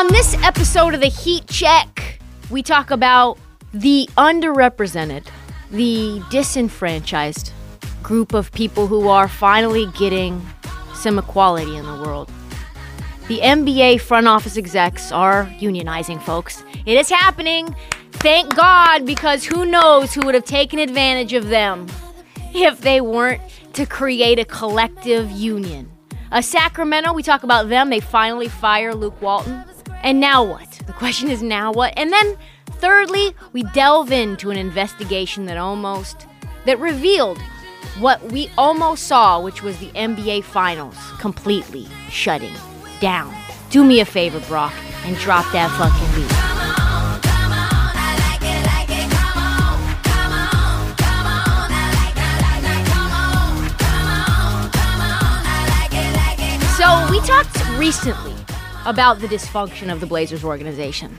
On. This episode of the Heat Check, we talk about the underrepresented, the disenfranchised group of people who are finally getting some equality in the world. The NBA front office execs are unionizing, folks. It is happening. Thank God, because who knows who would have taken advantage of them if they weren't to create a collective union. A Sacramento, we talk about them. They finally fire Luke Walton. And now what? The question is now what? And then thirdly, we delve into an investigation that almost that revealed what we almost saw, which was the NBA finals completely shutting down. Do me a favor, Brock, and drop that fucking beat. So, we talked recently about the dysfunction of the Blazers organization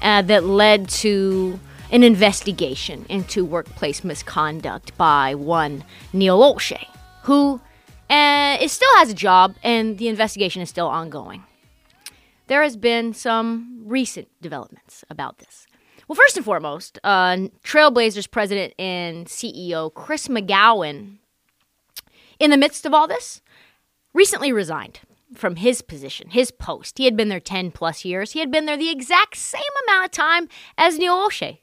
uh, that led to an investigation into workplace misconduct by one Neil Olshey, who uh, is, still has a job and the investigation is still ongoing. There has been some recent developments about this. Well, first and foremost, uh, Trailblazers president and CEO Chris McGowan, in the midst of all this, recently resigned from his position, his post. He had been there 10 plus years. He had been there the exact same amount of time as Neil Olshey.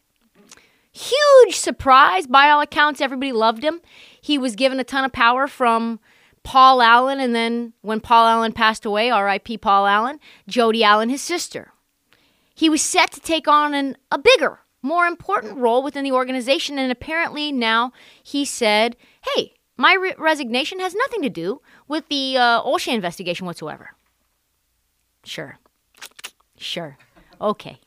Huge surprise. By all accounts, everybody loved him. He was given a ton of power from Paul Allen, and then when Paul Allen passed away, RIP Paul Allen, Jody Allen, his sister. He was set to take on an, a bigger, more important role within the organization, and apparently now he said, hey, my re- resignation has nothing to do with the uh, Olshey investigation whatsoever. Sure. Sure. Okay.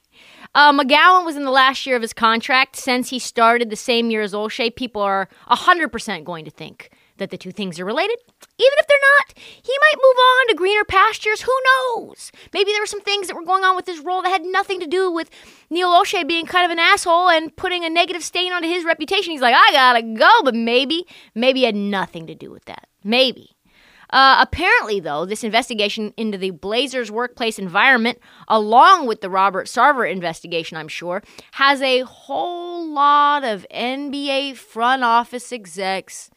Uh, McGowan was in the last year of his contract. Since he started the same year as Olshey, people are 100% going to think that the two things are related. Even if they're not, he might move on to greener pastures. Who knows? Maybe there were some things that were going on with his role that had nothing to do with Neil Olshey being kind of an asshole and putting a negative stain onto his reputation. He's like, I gotta go, but maybe, maybe had nothing to do with that. Maybe. Uh, apparently, though, this investigation into the Blazers' workplace environment, along with the Robert Sarver investigation, I'm sure, has a whole lot of NBA front office execs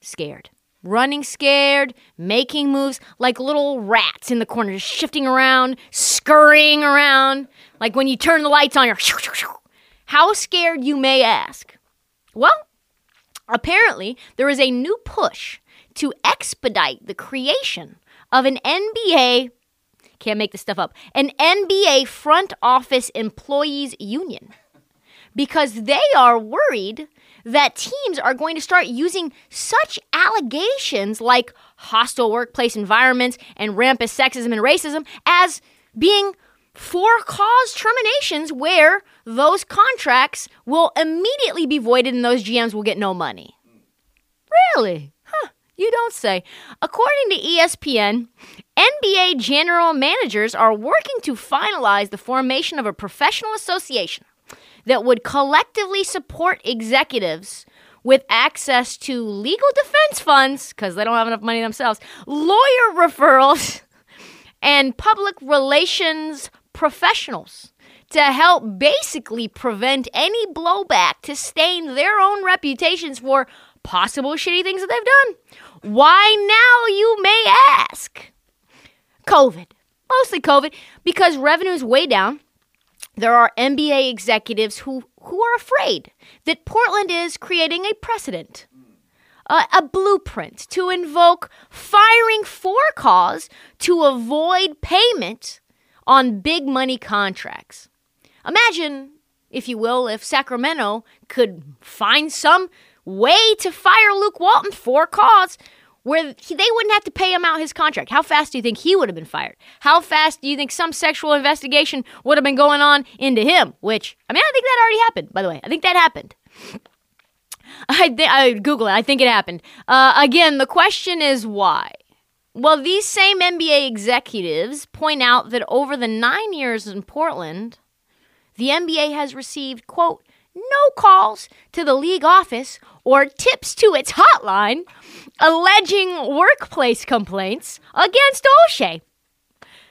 scared. Running scared, making moves like little rats in the corner, just shifting around, scurrying around, like when you turn the lights on, you're. How scared, you may ask? Well, apparently, there is a new push to expedite the creation of an NBA, can't make this stuff up, an NBA front office employees union because they are worried that teams are going to start using such allegations like hostile workplace environments and rampant sexism and racism as being for cause terminations where those contracts will immediately be voided and those GMs will get no money. Really? You don't say. According to ESPN, NBA general managers are working to finalize the formation of a professional association that would collectively support executives with access to legal defense funds, because they don't have enough money themselves, lawyer referrals, and public relations professionals to help basically prevent any blowback to stain their own reputations for possible shitty things that they've done. Why now, you may ask? COVID. Mostly COVID, because revenue is way down. There are NBA executives who, who are afraid that Portland is creating a precedent a, a blueprint to invoke firing for cause to avoid payment on big money contracts. Imagine, if you will, if Sacramento could find some way to fire Luke Walton for cause where he, they wouldn't have to pay him out his contract. How fast do you think he would have been fired? How fast do you think some sexual investigation would have been going on into him? Which, I mean, I think that already happened, by the way. I think that happened. I, th- I Google it. I think it happened. Uh, again, the question is why. Well, these same NBA executives point out that over the nine years in Portland, the NBA has received, quote, no calls to the league office or tips to its hotline alleging workplace complaints against O'Shea.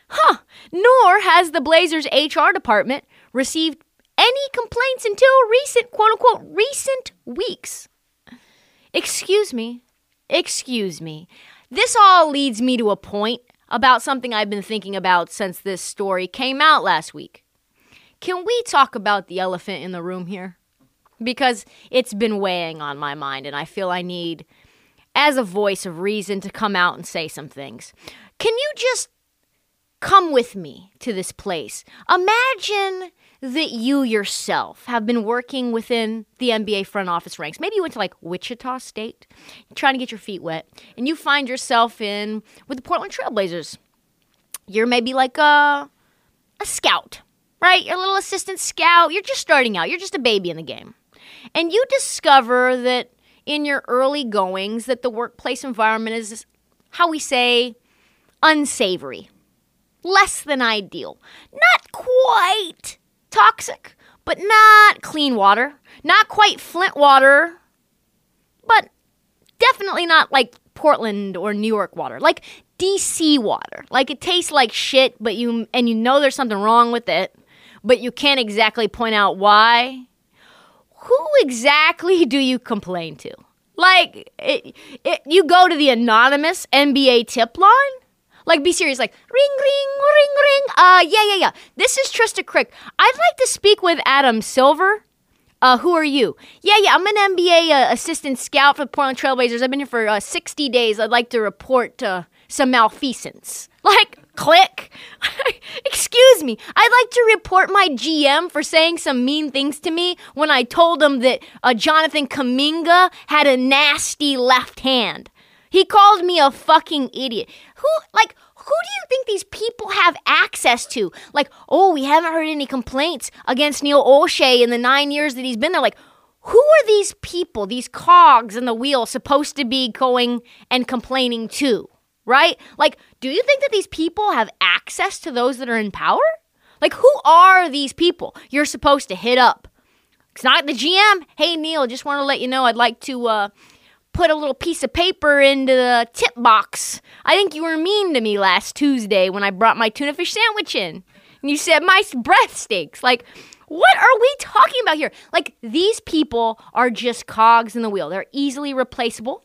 Huh. Nor has the Blazers HR department received any complaints until recent, quote unquote, recent weeks. Excuse me. Excuse me. This all leads me to a point about something I've been thinking about since this story came out last week. Can we talk about the elephant in the room here? Because it's been weighing on my mind, and I feel I need, as a voice of reason, to come out and say some things. Can you just come with me to this place? Imagine that you yourself have been working within the NBA front office ranks. Maybe you went to like Wichita State, trying to get your feet wet, and you find yourself in with the Portland Trailblazers. You're maybe like a a scout, right? You're little assistant scout. You're just starting out. You're just a baby in the game. And you discover that in your early goings that the workplace environment is how we say unsavory. Less than ideal. Not quite toxic, but not clean water. Not quite Flint water, but definitely not like Portland or New York water. Like DC water. Like it tastes like shit, but you and you know there's something wrong with it, but you can't exactly point out why. Who exactly do you complain to? Like it, it, you go to the anonymous NBA tip line? Like, be serious. Like, ring, ring, ring, ring. Uh, yeah, yeah, yeah. This is Trista Crick. I'd like to speak with Adam Silver. Uh, who are you? Yeah, yeah, I'm an NBA uh, assistant scout for the Portland Trailblazers. I've been here for uh, 60 days. I'd like to report uh, some malfeasance. Like, click. Excuse me. I'd like to report my GM for saying some mean things to me when I told him that uh, Jonathan Kuminga had a nasty left hand. He called me a fucking idiot. Who, like, who do you think these people have access to? Like, oh, we haven't heard any complaints against Neil O'Shea in the nine years that he's been there. Like, who are these people, these cogs in the wheel, supposed to be going and complaining to? Right? Like, do you think that these people have access to those that are in power? Like, who are these people you're supposed to hit up? It's not the GM. Hey, Neil, just want to let you know I'd like to uh, put a little piece of paper into the tip box. I think you were mean to me last Tuesday when I brought my tuna fish sandwich in. And you said my breath stinks. Like, what are we talking about here? Like, these people are just cogs in the wheel. They're easily replaceable,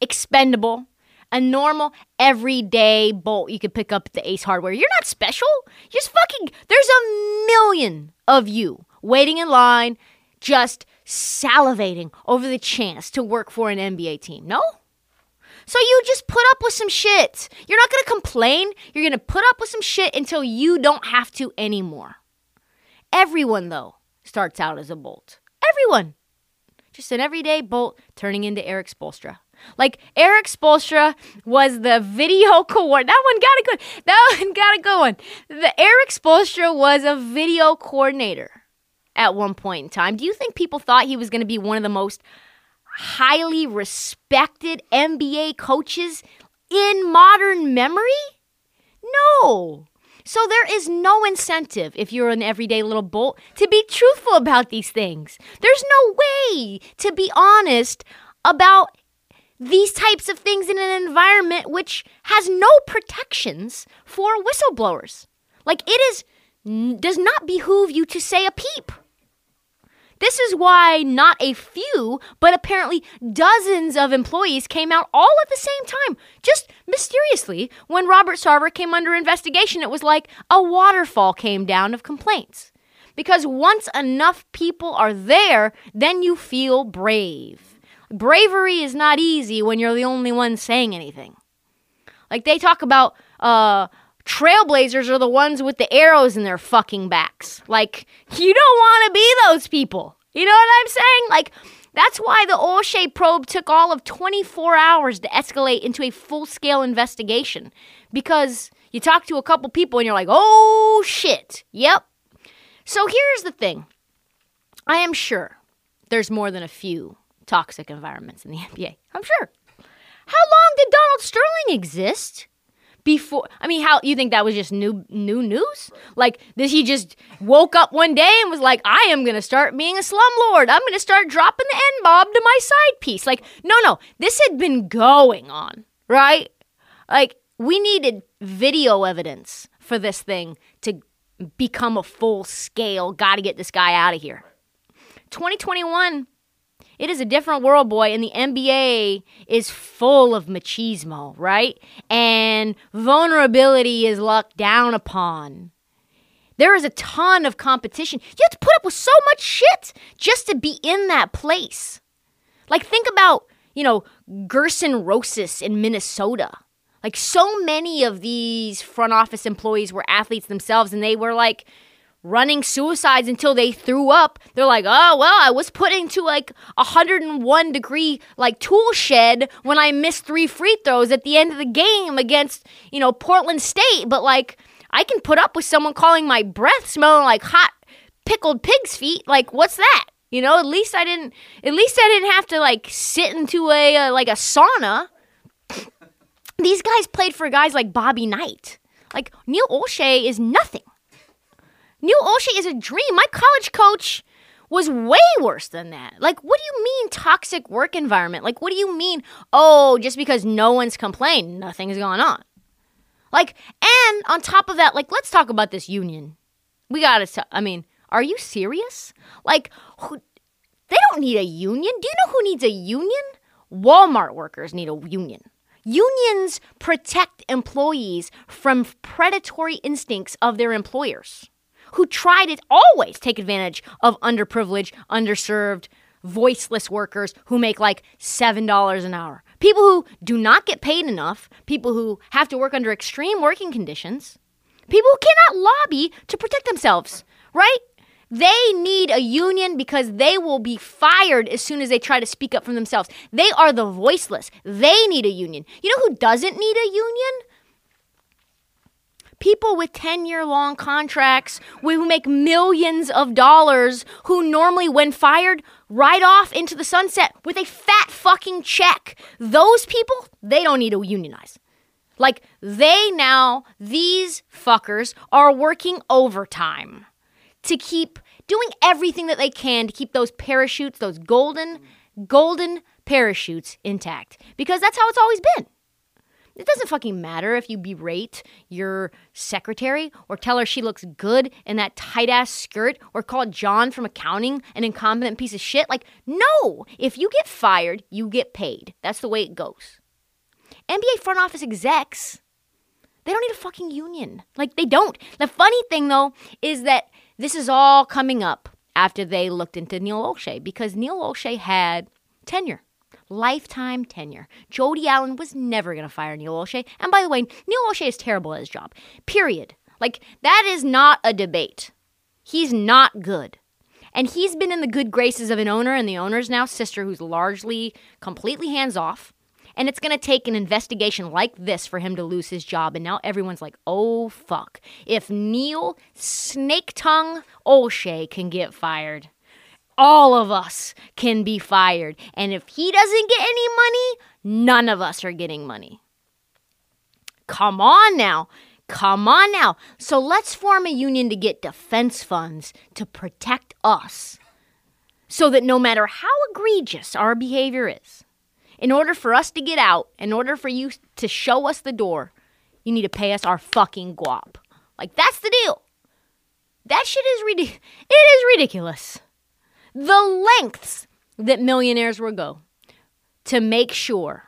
expendable, a normal, everyday bolt you could pick up at the Ace Hardware. You're not special. You're just fucking, there's a million of you waiting in line, just salivating over the chance to work for an NBA team. No? So you just put up with some shit. You're not to complain. You're to put up with some shit until you don't have to anymore. Everyone, though, starts out as a bolt. Everyone. Just an everyday bolt turning into Erik Spoelstra. Like Erik Spoelstra was the video coordinator. That one got a good. That one got a good one. The Erik Spoelstra was a video coordinator at one point in time. Do you think people thought he was going to be one of the most highly respected NBA coaches in modern memory? No. So there is no incentive if you're an everyday little bolt to be truthful about these things. There's no way to be honest about these types of things in an environment which has no protections for whistleblowers. Like it is does not behoove you to say a peep. This is why not a few, but apparently dozens of employees came out all at the same time. Just mysteriously, when Robert Sarver came under investigation, it was like a waterfall came down of complaints. Because once enough people are there, then you feel brave. Bravery is not easy when you're the only one saying anything. Like they talk about uh trailblazers are the ones with the arrows in their fucking backs. Like you don't want to be those people. You know what I'm saying? Like that's why the O'Shea probe took all of 24 hours to escalate into a full-scale investigation because you talk to a couple people and you're like, "Oh shit." Yep. So here's the thing. I am sure there's more than a few toxic environments in the NBA. I'm sure. How long did Donald Sterling exist? Before I mean, how you think that was just new new news? Like, did he just woke up one day and was like, "I am gonna start being a slumlord. I'm gonna start dropping the N bob to my side piece." Like, no, no, this had been going on, right? Like, we needed video evidence for this thing to become a full scale. Got to get this guy out of here. 2021 it is a different world, boy, and the NBA is full of machismo, right? And vulnerability is looked down upon. There is a ton of competition. You have to put up with so much shit just to be in that place. Like, think about, you know, Gerson Rosas in Minnesota. Like, so many of these front office employees were athletes themselves, and they were like, running suicides until they threw up. They're like, oh, well, I was put into like a 101 degree like tool shed when I missed three free throws at the end of the game against, you know, Portland State. But like, I can put up with someone calling my breath smelling like hot pickled pig's feet. Like, what's that? You know, at least I didn't, at least I didn't have to like sit into a, uh, like a sauna. These guys played for guys like Bobby Knight. Like, Neil O'Shea is nothing. Neil O'Shea is a dream. My college coach was way worse than that. Like, what do you mean toxic work environment? Like, what do you mean? Oh, just because no one's complained, nothing's going on. Like, and on top of that, like, let's talk about this union. We gotta. T- I mean, are you serious? Like, who, they don't need a union. Do you know who needs a union? Walmart workers need a union. Unions protect employees from predatory instincts of their employers who try to always take advantage of underprivileged, underserved, voiceless workers who make like $7 an hour. People who do not get paid enough, people who have to work under extreme working conditions, people who cannot lobby to protect themselves, right? They need a union because they will be fired as soon as they try to speak up for themselves. They are the voiceless. They need a union. You know who doesn't need a union? People with 10 year long contracts who make millions of dollars who normally when fired ride off into the sunset with a fat fucking check. Those people they don't need to unionize. Like they now these fuckers are working overtime to keep doing everything that they can to keep those parachutes those golden golden parachutes intact. Because that's how it's always been it doesn't fucking matter if you berate your secretary or tell her she looks good in that tight ass skirt or call John from accounting an incompetent piece of shit. Like, no! If you get fired, you get paid. That's the way it goes. NBA front office execs, they don't need a fucking union. Like, they don't. The funny thing, though, is that this is all coming up after they looked into Neil O'Shea because Neil O'Shea had tenure lifetime tenure. Jody Allen was never going to fire Neil O'Shea. And by the way, Neil O'Shea is terrible at his job. Period. Like, that is not a debate. He's not good. And he's been in the good graces of an owner and the owner's now sister who's largely completely hands off. And it's going to take an investigation like this for him to lose his job. And now everyone's like, oh, fuck. If Neil Snake Tongue O'Shea can get fired, all of us can be fired. And if he doesn't get any money, none of us are getting money. Come on now. Come on now. So let's form a union to get defense funds to protect us so that no matter how egregious our behavior is, in order for us to get out, in order for you to show us the door, you need to pay us our fucking guap. Like, that's the deal. That shit is ridiculous. It is ridiculous. The lengths that millionaires will go to make sure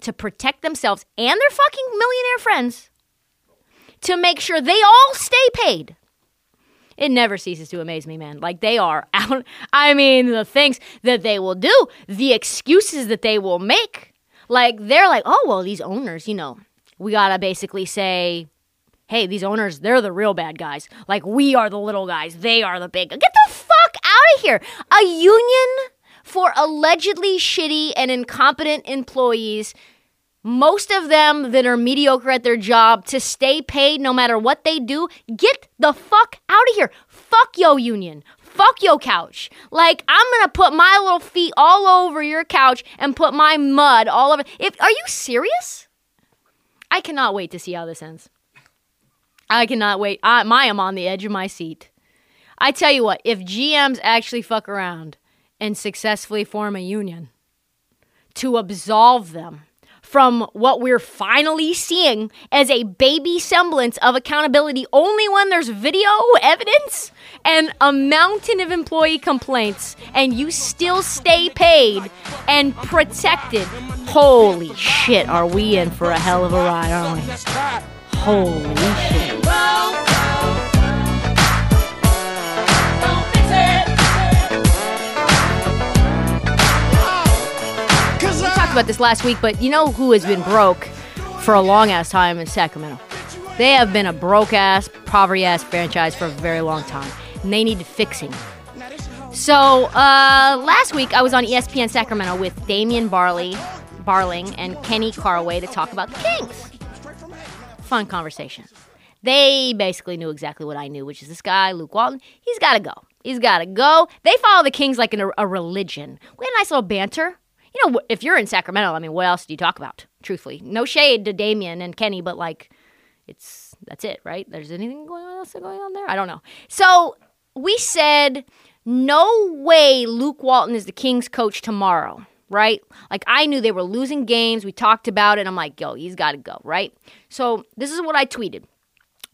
to protect themselves and their fucking millionaire friends to make sure they all stay paid. It never ceases to amaze me, man. Like they are out. I mean, the things that they will do, the excuses that they will make. Like they're like, oh, well, these owners, you know, we gotta basically say, hey, these owners, they're the real bad guys. Like we are the little guys. They are the big. Get the fuck out of here. A union for allegedly shitty and incompetent employees most of them that are mediocre at their job to stay paid no matter what they do, get the fuck out of here. Fuck yo union. Fuck yo couch. Like I'm gonna put my little feet all over your couch and put my mud all over. If are you serious? I cannot wait to see how this ends. I cannot wait. I, I am on the edge of my seat. I tell you what, if GMs actually fuck around and successfully form a union to absolve them from what we're finally seeing as a baby semblance of accountability only when there's video evidence and a mountain of employee complaints and you still stay paid and protected. Holy shit, are we in for a hell of a ride, aren't we? Holy shit. About this last week, but you know who has been broke for a long ass time in Sacramento? They have been a broke ass, poverty ass franchise for a very long time, and they need fixing. So uh, last week I was on ESPN Sacramento with Damian Barley, Barling, and Kenny Carway to talk about the Kings. Fun conversation. They basically knew exactly what I knew, which is this guy, Luke Walton. He's got to go. He's got to go. They follow the Kings like in a, a religion. We had a nice little banter. You know, if you're in Sacramento, I mean, what else do you talk about? Truthfully, no shade to Damian and Kenny, but like, it's that's it, right? There's anything going on else going on there? I don't know. So we said, no way Luke Walton is the Kings coach tomorrow, right? Like I knew they were losing games. We talked about it. I'm like, yo, he's got to go, right? So this is what I tweeted.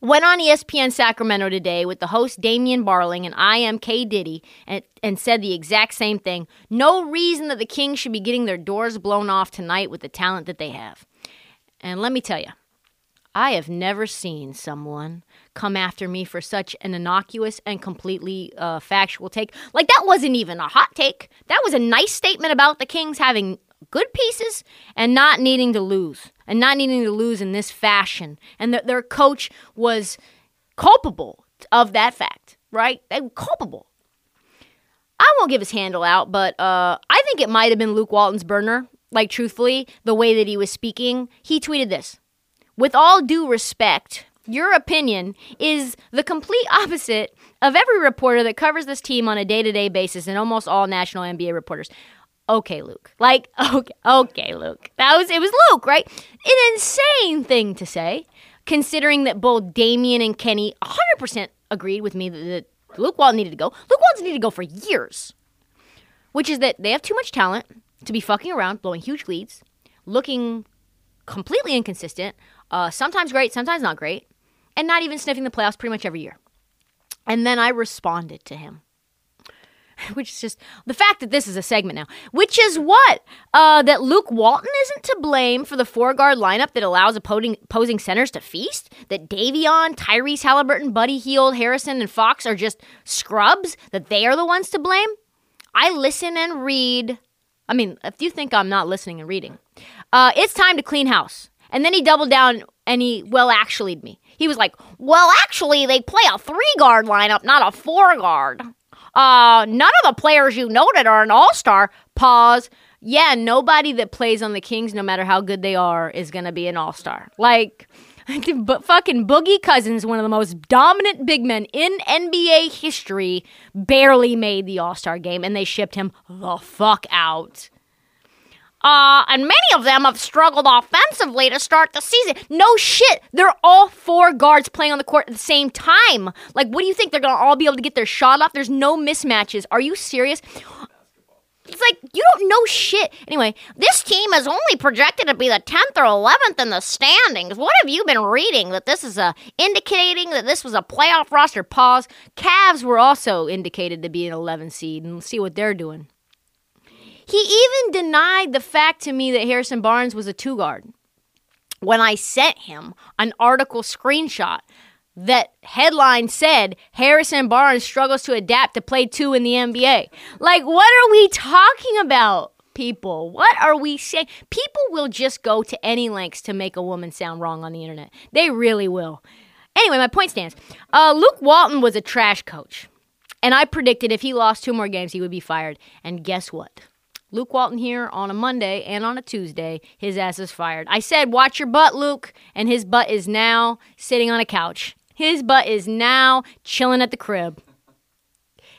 Went on ESPN Sacramento today with the host Damian Barling and I am K Diddy and, and said the exact same thing. No reason that the Kings should be getting their doors blown off tonight with the talent that they have. And let me tell you, I have never seen someone come after me for such an innocuous and completely uh, factual take. Like, that wasn't even a hot take. That was a nice statement about the Kings having good pieces and not needing to lose, and not needing to lose in this fashion. And th- their coach was culpable of that fact, right? They were culpable. I won't give his handle out, but uh, I think it might have been Luke Walton's burner. Like, truthfully, the way that he was speaking, he tweeted this With all due respect, your opinion is the complete opposite of every reporter that covers this team on a day to day basis and almost all national NBA reporters. Okay, Luke. Like, okay, okay, Luke. That was, it was Luke, right? An insane thing to say, considering that both Damian and Kenny 100% agreed with me that, that Luke Walton needed to go. Luke Walton needed to go for years, which is that they have too much talent to be fucking around, blowing huge leads, looking completely inconsistent, uh, sometimes great, sometimes not great, and not even sniffing the playoffs pretty much every year. And then I responded to him. Which is just the fact that this is a segment now. Which is what? Uh, that Luke Walton isn't to blame for the four guard lineup that allows opposing, opposing centers to feast? That Davion, Tyrese Halliburton, Buddy Hield, Harrison, and Fox are just scrubs? That they are the ones to blame? I listen and read. I mean, if you think I'm not listening and reading, uh, it's time to clean house. And then he doubled down and he, well, actually me. He was like, well, actually, they play a three guard lineup, not a four guard. Uh, none of the players you noted are an all star. Pause. Yeah, nobody that plays on the Kings, no matter how good they are, is going to be an all star. Like, but fucking Boogie Cousins, one of the most dominant big men in NBA history, barely made the all star game and they shipped him the fuck out. Uh, and many of them have struggled offensively to start the season. No shit. They're all four guards playing on the court at the same time. Like, what do you think? They're going to all be able to get their shot off? There's no mismatches. Are you serious? It's like you don't know shit. Anyway, this team is only projected to be the 10th or 11th in the standings. What have you been reading that this is a indicating that this was a playoff roster? Pause. Cavs were also indicated to be an 11 seed, and see what they're doing. He even denied the fact to me that Harrison Barnes was a two guard when I sent him an article screenshot that headline said Harrison Barnes struggles to adapt to play two in the NBA. Like, what are we talking about, people? What are we saying? People will just go to any lengths to make a woman sound wrong on the internet. They really will. Anyway, my point stands. Uh, Luke Walton was a trash coach. And I predicted if he lost two more games, he would be fired. And guess what? Luke Walton here on a Monday and on a Tuesday, his ass is fired. I said, watch your butt, Luke. And his butt is now sitting on a couch. His butt is now chilling at the crib.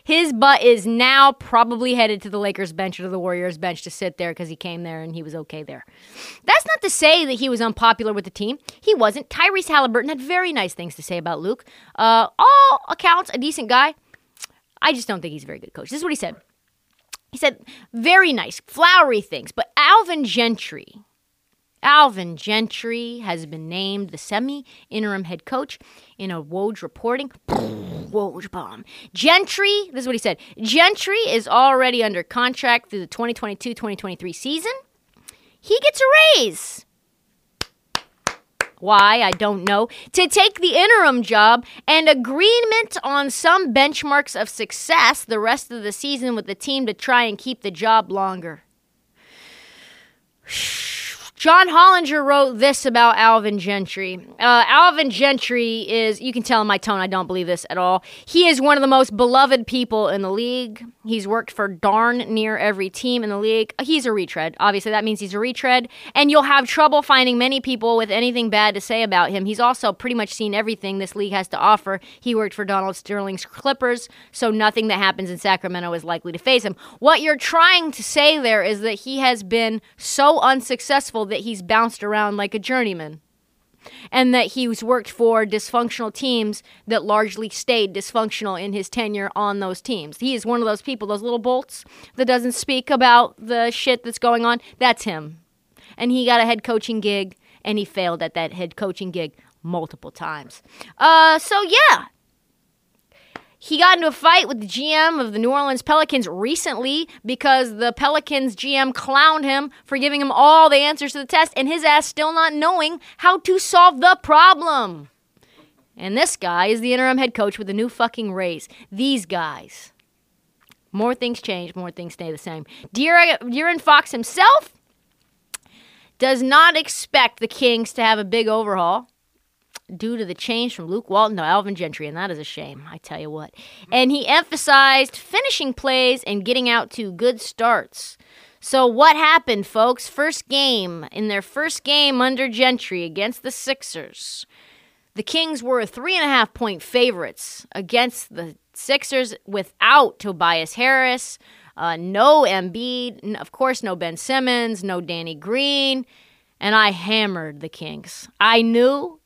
His butt is now probably headed to the Lakers bench or to the Warriors bench to sit there because he came there and he was okay there. That's not to say that he was unpopular with the team. He wasn't. Tyrese Halliburton had very nice things to say about Luke. Uh, all accounts, a decent guy. I just don't think he's a very good coach. This is what he said. He said, very nice, flowery things. But Alvin Gentry, Alvin Gentry has been named the semi interim head coach in a Woj reporting. Woj bomb. Gentry, this is what he said Gentry is already under contract through the 2022 2023 season. He gets a raise. Why, I don't know. To take the interim job and agreement on some benchmarks of success the rest of the season with the team to try and keep the job longer. John Hollinger wrote this about Alvin Gentry. Uh, Alvin Gentry is, you can tell in my tone, I don't believe this at all. He is one of the most beloved people in the league. He's worked for darn near every team in the league. He's a retread. Obviously, that means he's a retread, and you'll have trouble finding many people with anything bad to say about him. He's also pretty much seen everything this league has to offer. He worked for Donald Sterling's Clippers, so nothing that happens in Sacramento is likely to face him. What you're trying to say there is that he has been so unsuccessful that he's bounced around like a journeyman and that he's worked for dysfunctional teams that largely stayed dysfunctional in his tenure on those teams. He is one of those people, those little bolts that doesn't speak about the shit that's going on. That's him. And he got a head coaching gig and he failed at that head coaching gig multiple times. Uh so yeah, he got into a fight with the GM of the New Orleans Pelicans recently because the Pelicans GM clowned him for giving him all the answers to the test and his ass still not knowing how to solve the problem. And this guy is the interim head coach with a new fucking raise. These guys. More things change, more things stay the same. De'Aaron Fox himself does not expect the Kings to have a big overhaul due to the change from Luke Walton to Alvin Gentry, and that is a shame, I tell you what. And he emphasized finishing plays and getting out to good starts. So, what happened, folks? First game, in their first game under Gentry against the Sixers, the Kings were three and a half point favorites against the Sixers without Tobias Harris, uh, no Embiid, of course, no Ben Simmons, no Danny Green, and I hammered the Kings. I knew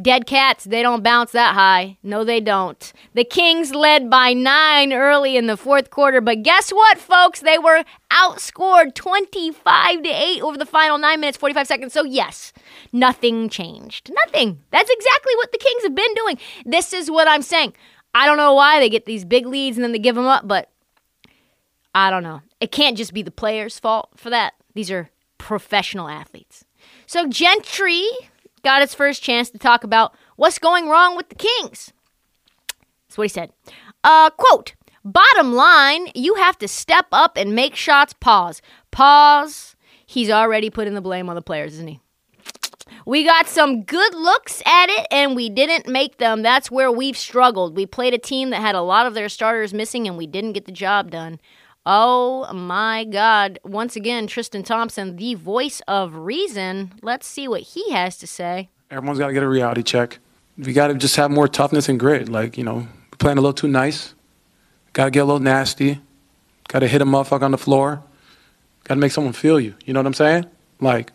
Dead cats, they don't bounce that high. No, they don't. The Kings led by nine early in the fourth quarter, but guess what, folks? They were outscored 25 to 8 over the final nine minutes, 45 seconds. So, yes, nothing changed. Nothing. That's exactly what the Kings have been doing. This is what I'm saying. I don't know why they get these big leads and then they give them up, but I don't know. It can't just be the players' fault for that. These are professional athletes. So, Gentry got his first chance to talk about what's going wrong with the Kings. That's what he said. Uh, quote, bottom line, you have to step up and make shots. Pause. Pause. He's already putting the blame on the players, isn't he? We got some good looks at it and we didn't make them. That's where we've struggled. We played a team that had a lot of their starters missing and we didn't get the job done. Oh my God. Once again, Tristan Thompson, the voice of reason. Let's see what he has to say. Everyone's got to get a reality check. We got to just have more toughness and grit. Like, you know, we're playing a little too nice. Got to get a little nasty. Got to hit a motherfucker on the floor. Got to make someone feel you. You know what I'm saying? Like,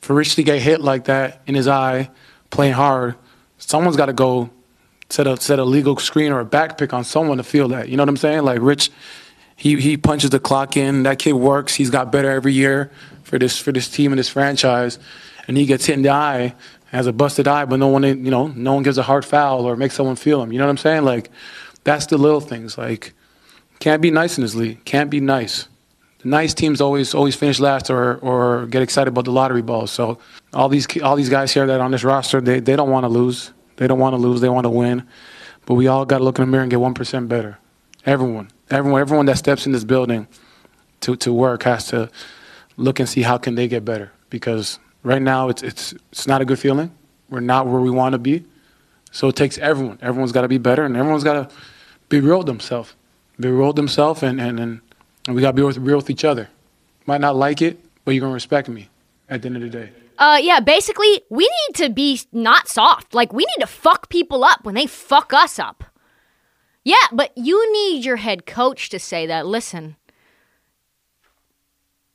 for Rich to get hit like that in his eye, playing hard, someone's got to go set a set a legal screen or a back pick on someone to feel that. You know what I'm saying? Like Rich, He he punches the clock in. That kid works. He's got better every year for this for this team and this franchise, and he gets hit in the eye, has a busted eye, but no one you know no one gives a hard foul or makes someone feel him. You know what I'm saying? Like that's the little things. Like can't be nice in this league. Can't be nice. The nice teams always always finish last or or get excited about the lottery balls. So all these all these guys here that are on this roster, they they don't want to lose. They don't want to lose. They want to win. But we all got to look in the mirror and get one percent better. Everyone, everyone, everyone that steps in this building to to work has to look and see how can they get better. Because right now it's it's it's not a good feeling. We're not where we want to be. So it takes everyone. Everyone's got to be better, and everyone's got to be real with themselves. Be real with themselves, and and and, and we got to be real with each other. Might not like it, but you're gonna respect me at the end of the day. Uh, yeah, basically, we need to be not soft. Like, we need to fuck people up when they fuck us up. Yeah, but you need your head coach to say that. Listen,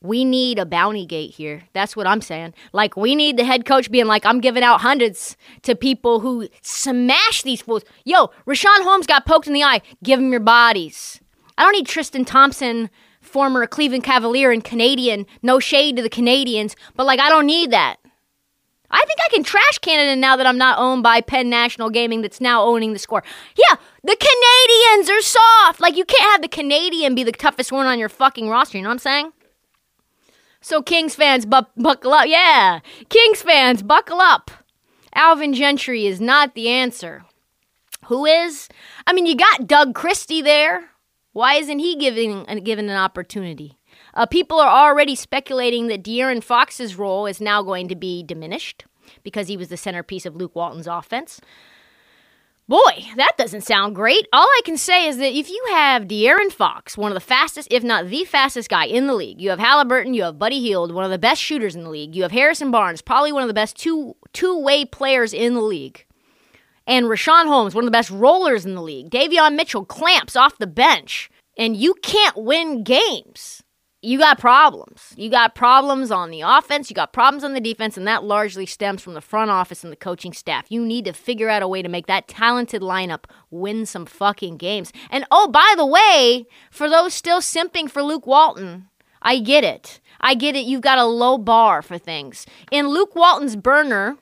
we need a bounty gate here. That's what I'm saying. Like, we need the head coach being like, I'm giving out hundreds to people who smash these fools. Yo, Richaun Holmes got poked in the eye. Give him your bodies. I don't need Tristan Thompson, former Cleveland Cavalier and Canadian. No shade to the Canadians, but like, I don't need that. I think I can trash Canada now that I'm not owned by Penn National Gaming that's now owning the score. Yeah, the Canadians are soft. Like, you can't have the Canadian be the toughest one on your fucking roster. You know what I'm saying? So, Kings fans, bu- buckle up. Yeah, Kings fans, buckle up. Alvin Gentry is not the answer. Who is? I mean, you got Doug Christie there. Why isn't he giving given an opportunity? Uh, people are already speculating that De'Aaron Fox's role is now going to be diminished because he was the centerpiece of Luke Walton's offense. Boy, that doesn't sound great. All I can say is that if you have De'Aaron Fox, one of the fastest, if not the fastest guy in the league, you have Halliburton, you have Buddy Hield, one of the best shooters in the league, you have Harrison Barnes, probably one of the best two two way players in the league, and Richaun Holmes, one of the best rollers in the league. Davion Mitchell clamps off the bench, and you can't win games you got problems. You got problems on the offense, you got problems on the defense, and that largely stems from the front office and the coaching staff. You need to figure out a way to make that talented lineup win some fucking games. And oh, by the way, for those still simping for Luke Walton, I get it. I get it. You've got a low bar for things. In Luke Walton's burner,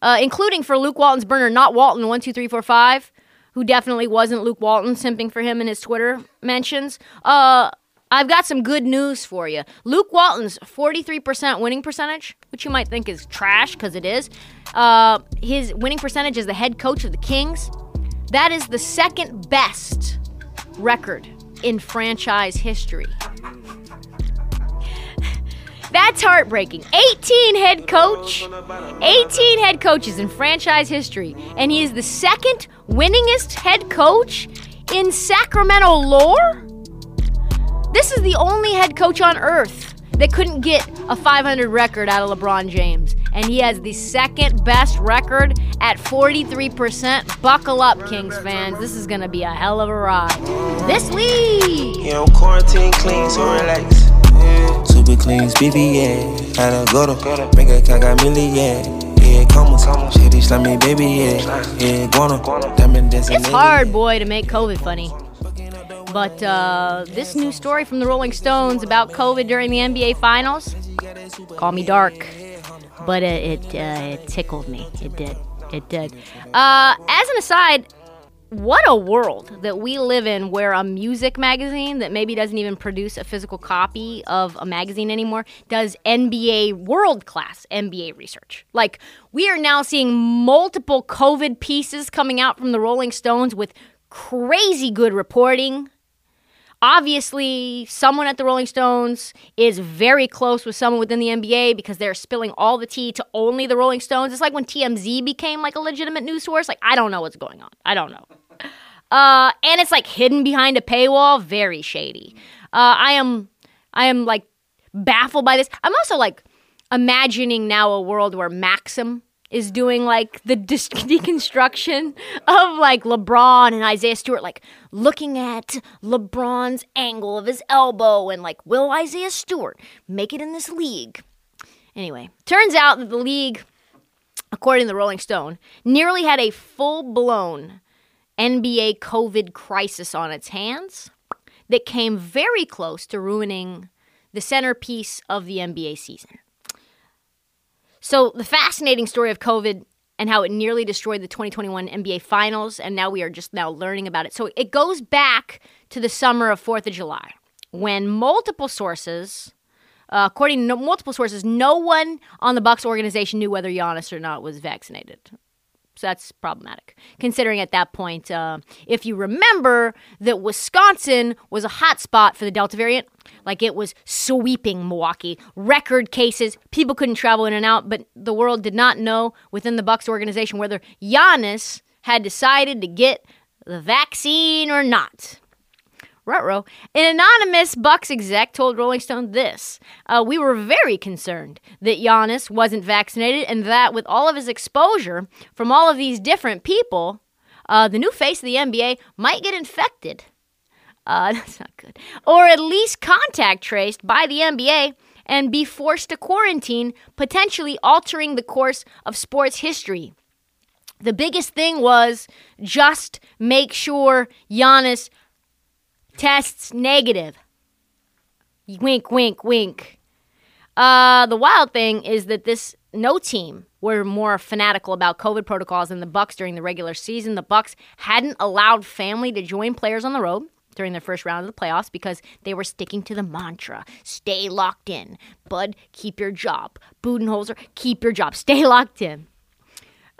uh, including for Luke Walton's burner, not Walton, one, two, three, four, five, who definitely wasn't Luke Walton simping for him in his Twitter mentions. Uh, I've got some good news for you. Luke Walton's 43% winning percentage, which you might think is trash because it is. Uh, his winning percentage as the head coach of the Kings, that is the second best record in franchise history. That's heartbreaking. 18 head coach, 18 head coaches in franchise history, and he is the second winningest head coach in Sacramento lore? This is the only head coach on earth that couldn't get a 500 record out of LeBron James. And he has the second best record at 43%. Buckle up, Kings fans. This is going to be a hell of a ride. This league. Yeah, I'm quarantine clean, so relax. Yeah. Super clean, BB, yeah. Gotta go to make a caga million, yeah. Yeah, come on, shitty slimy, baby, yeah. Yeah, guano, diamond dancing. It's hard, boy, to make COVID funny. But uh, this new story from the Rolling Stones about COVID during the NBA Finals, call me dark, but it it, uh, it tickled me. It did. It did. Uh, as an aside, what a world that we live in where a music magazine that maybe doesn't even produce a physical copy of a magazine anymore does NBA world class NBA research. Like, we are now seeing multiple COVID pieces coming out from the Rolling Stones with crazy good reporting. Obviously, someone at the Rolling Stones is very close with someone within the NBA because they're spilling all the tea to only the Rolling Stones. It's like when TMZ became like a legitimate news source. Like, I don't know what's going on. I don't know. Uh, and it's like hidden behind a paywall. Very shady. Uh, I am, I am like baffled by this. I'm also like imagining now a world where Maxim is doing like the deconstruction of like LeBron and Isaiah Stewart, like looking at LeBron's angle of his elbow and like, will Isaiah Stewart make it in this league? Anyway, turns out that the league, according to the Rolling Stone, nearly had a full blown NBA COVID crisis on its hands. that came very close to ruining the centerpiece of the NBA season. So, the fascinating story of COVID and how it nearly destroyed the 2021 NBA Finals, and now we are just now learning about it. So, it goes back to the summer of 4th of July when multiple sources, uh, according to multiple sources, no one on the Bucks organization knew whether Giannis or not was vaccinated. So that's problematic. Considering at that point, uh, if you remember that Wisconsin was a hot spot for the Delta variant, like it was sweeping Milwaukee, record cases, people couldn't travel in and out, but the world did not know within the Bucks organization whether Giannis had decided to get the vaccine or not. Rutro. An anonymous Bucks exec told Rolling Stone this. Uh, we were very concerned that Giannis wasn't vaccinated and that with all of his exposure from all of these different people, uh, the new face of the NBA might get infected. Uh, that's not good. Or at least contact traced by the NBA and be forced to quarantine, potentially altering the course of sports history. The biggest thing was just make sure Giannis tests negative. Wink, wink, wink. Uh, the wild thing is that this no team were more fanatical about COVID protocols than the Bucks during the regular season. The Bucks hadn't allowed family to join players on the road during their first round of the playoffs because they were sticking to the mantra: stay locked in. Bud, keep your job. Budenholzer, keep your job. Stay locked in.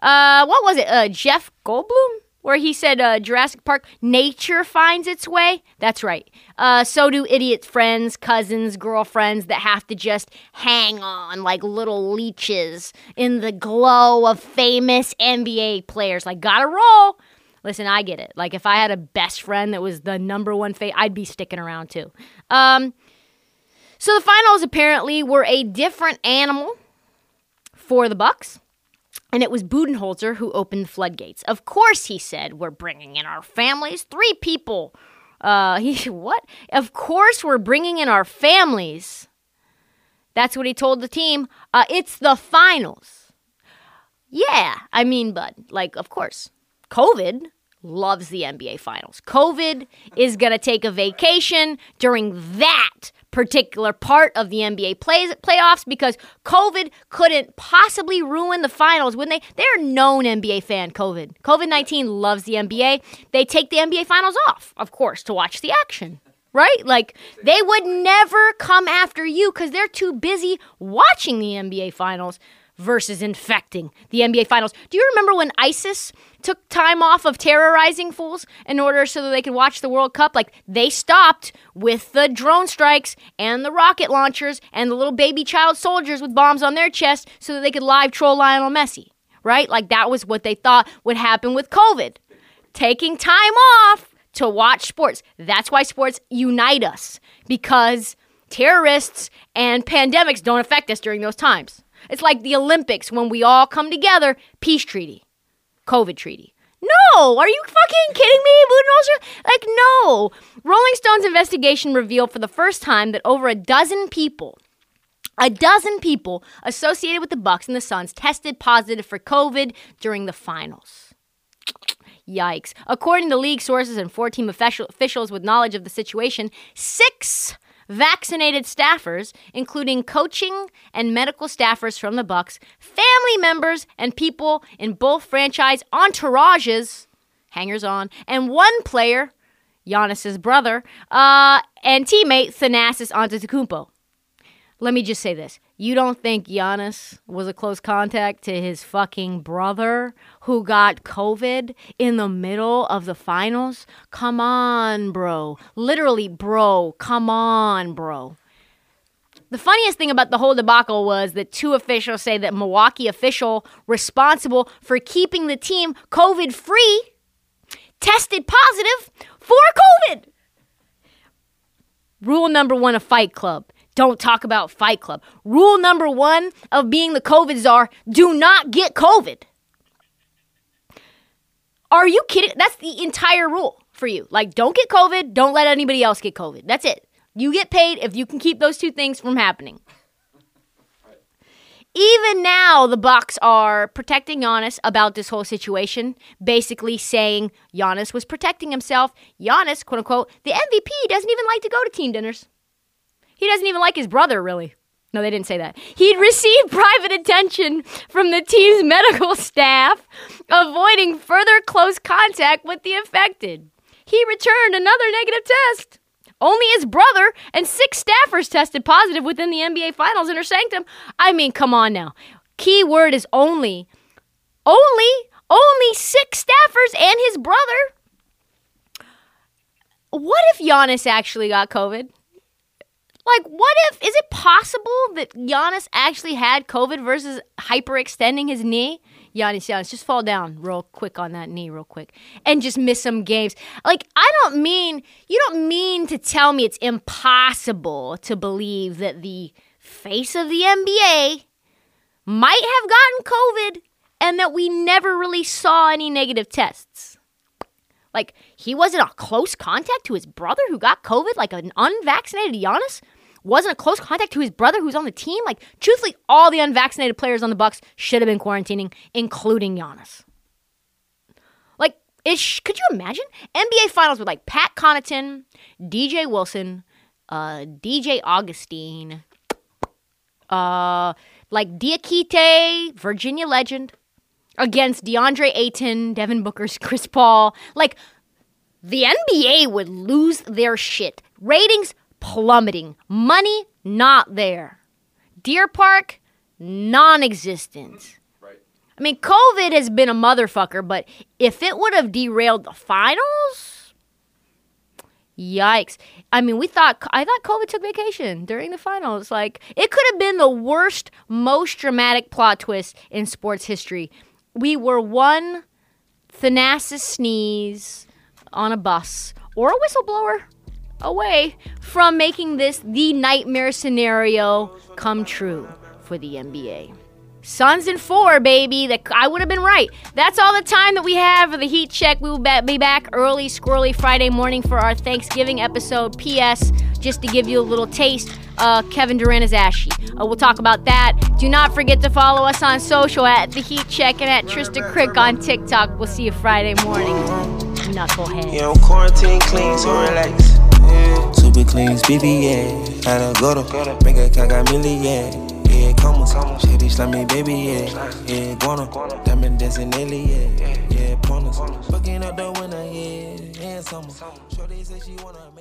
Uh, what was it? Uh, Jeff Goldblum, where he said uh, Jurassic Park, nature finds its way. That's right. Uh, so do idiot friends, cousins, girlfriends that have to just hang on like little leeches in the glow of famous NBA players. Like, gotta roll. Listen, I get it. Like, if I had a best friend that was the number one fa I'd be sticking around too. Um, so the finals apparently were a different animal for the Bucks. And it was Budenholzer who opened the floodgates. Of course, he said, we're bringing in our families. Three people. Uh, he what? Of course, we're bringing in our families. That's what he told the team. Uh, it's the finals. Yeah, I mean, bud, like, of course, COVID loves the NBA finals. COVID is going to take a vacation during that particular part of the NBA plays, playoffs because COVID couldn't possibly ruin the finals when they they're known NBA fan COVID. COVID-19 loves the NBA. They take the NBA finals off, of course, to watch the action. Right? Like they would never come after you cuz they're too busy watching the NBA finals versus infecting the NBA finals. Do you remember when ISIS took time off of terrorizing fools in order so that they could watch the World Cup? Like they stopped with the drone strikes and the rocket launchers and the little baby child soldiers with bombs on their chest so that they could live troll Lionel Messi. Right? Like that was what they thought would happen with COVID. Taking time off to watch sports. That's why sports unite us because terrorists and pandemics don't affect us during those times. It's like the Olympics when we all come together, peace treaty, COVID treaty. No, are you fucking kidding me, Budenholzer? Like, no. Rolling Stone's investigation revealed for the first time that over a dozen people, a dozen people associated with the Bucks and the Suns tested positive for COVID during the finals. Yikes. According to league sources and four team official- officials with knowledge of the situation, six vaccinated staffers, including coaching and medical staffers from the Bucks, family members and people in both franchise entourages, hangers on, and one player, Giannis's brother, uh, and teammate Thanasis Antetokounmpo. Let me just say this. You don't think Giannis was a close contact to his fucking brother who got COVID in the middle of the finals? Come on, bro. Literally, bro. Come on, bro. The funniest thing about the whole debacle was that two officials say that Milwaukee official responsible for keeping the team COVID free tested positive for COVID. Rule number one of Fight Club don't talk about Fight Club. Rule number one of being the COVID czar do not get COVID. Are you kidding? That's the entire rule for you. Like, don't get COVID, don't let anybody else get COVID. That's it. You get paid if you can keep those two things from happening. even now the Bucks are protecting Giannis about this whole situation, basically saying Giannis was protecting himself. Giannis, quote unquote, the MVP doesn't even like to go to team dinners. He doesn't even like his brother, really. No, they didn't say that. He'd received private attention from the team's medical staff, avoiding further close contact with the affected. He returned another negative test. Only his brother and six staffers tested positive within the NBA Finals inner sanctum. I mean, come on now. Key word is only. Only, only six staffers and his brother. What if Giannis actually got COVID? Like, what if, is it possible that Giannis actually had COVID versus hyperextending his knee? Giannis, Giannis, just fall down real quick on that knee, real quick, and just miss some games. Like, I don't mean, you don't mean to tell me it's impossible to believe that the face of the NBA might have gotten COVID and that we never really saw any negative tests. Like, he wasn't a close contact to his brother who got COVID, like an unvaccinated Giannis wasn't a close contact to his brother who's on the team. Like, truthfully, all the unvaccinated players on the Bucks should have been quarantining, including Giannis. Like, sh- could you imagine NBA Finals with like Pat Connaughton, DJ Wilson, uh, DJ Augustin, uh, like Diakite, Virginia legend, against DeAndre Ayton, Devin Booker's Chris Paul. Like, the NBA would lose their shit. Ratings plummeting. Money not there. Deer Park non existent. I mean, COVID has been a motherfucker, but if it would have derailed the finals, yikes. I mean, we thought, I thought COVID took vacation during the finals. Like, it could have been the worst, most dramatic plot twist in sports history. We were one Thanasis sneeze on a bus or a whistleblower away from making this the nightmare scenario come true for the NBA. Suns in four, baby. That I would have been right. That's all the time that we have for the heat check. We will be back early, squirrely Friday morning for our Thanksgiving episode. P.S. Just to give you a little taste, uh, Kevin Durant is ashy. Uh, we'll talk about that. Do not forget to follow us on social at the Heat Check and at Trista Crick on TikTok. We'll see you Friday morning. Knucklehead. Yeah, I'm quarantine clean, so relax. Yeah. Super clean, baby, yeah. Gotta go to make a cat got million, yeah. Yeah, come on, shitty slimy, baby, yeah. Yeah, guana, diamond dancing, nearly, yeah. Yeah, pointers, fucking up the winner, yeah. And summer, Shorty said she wanna.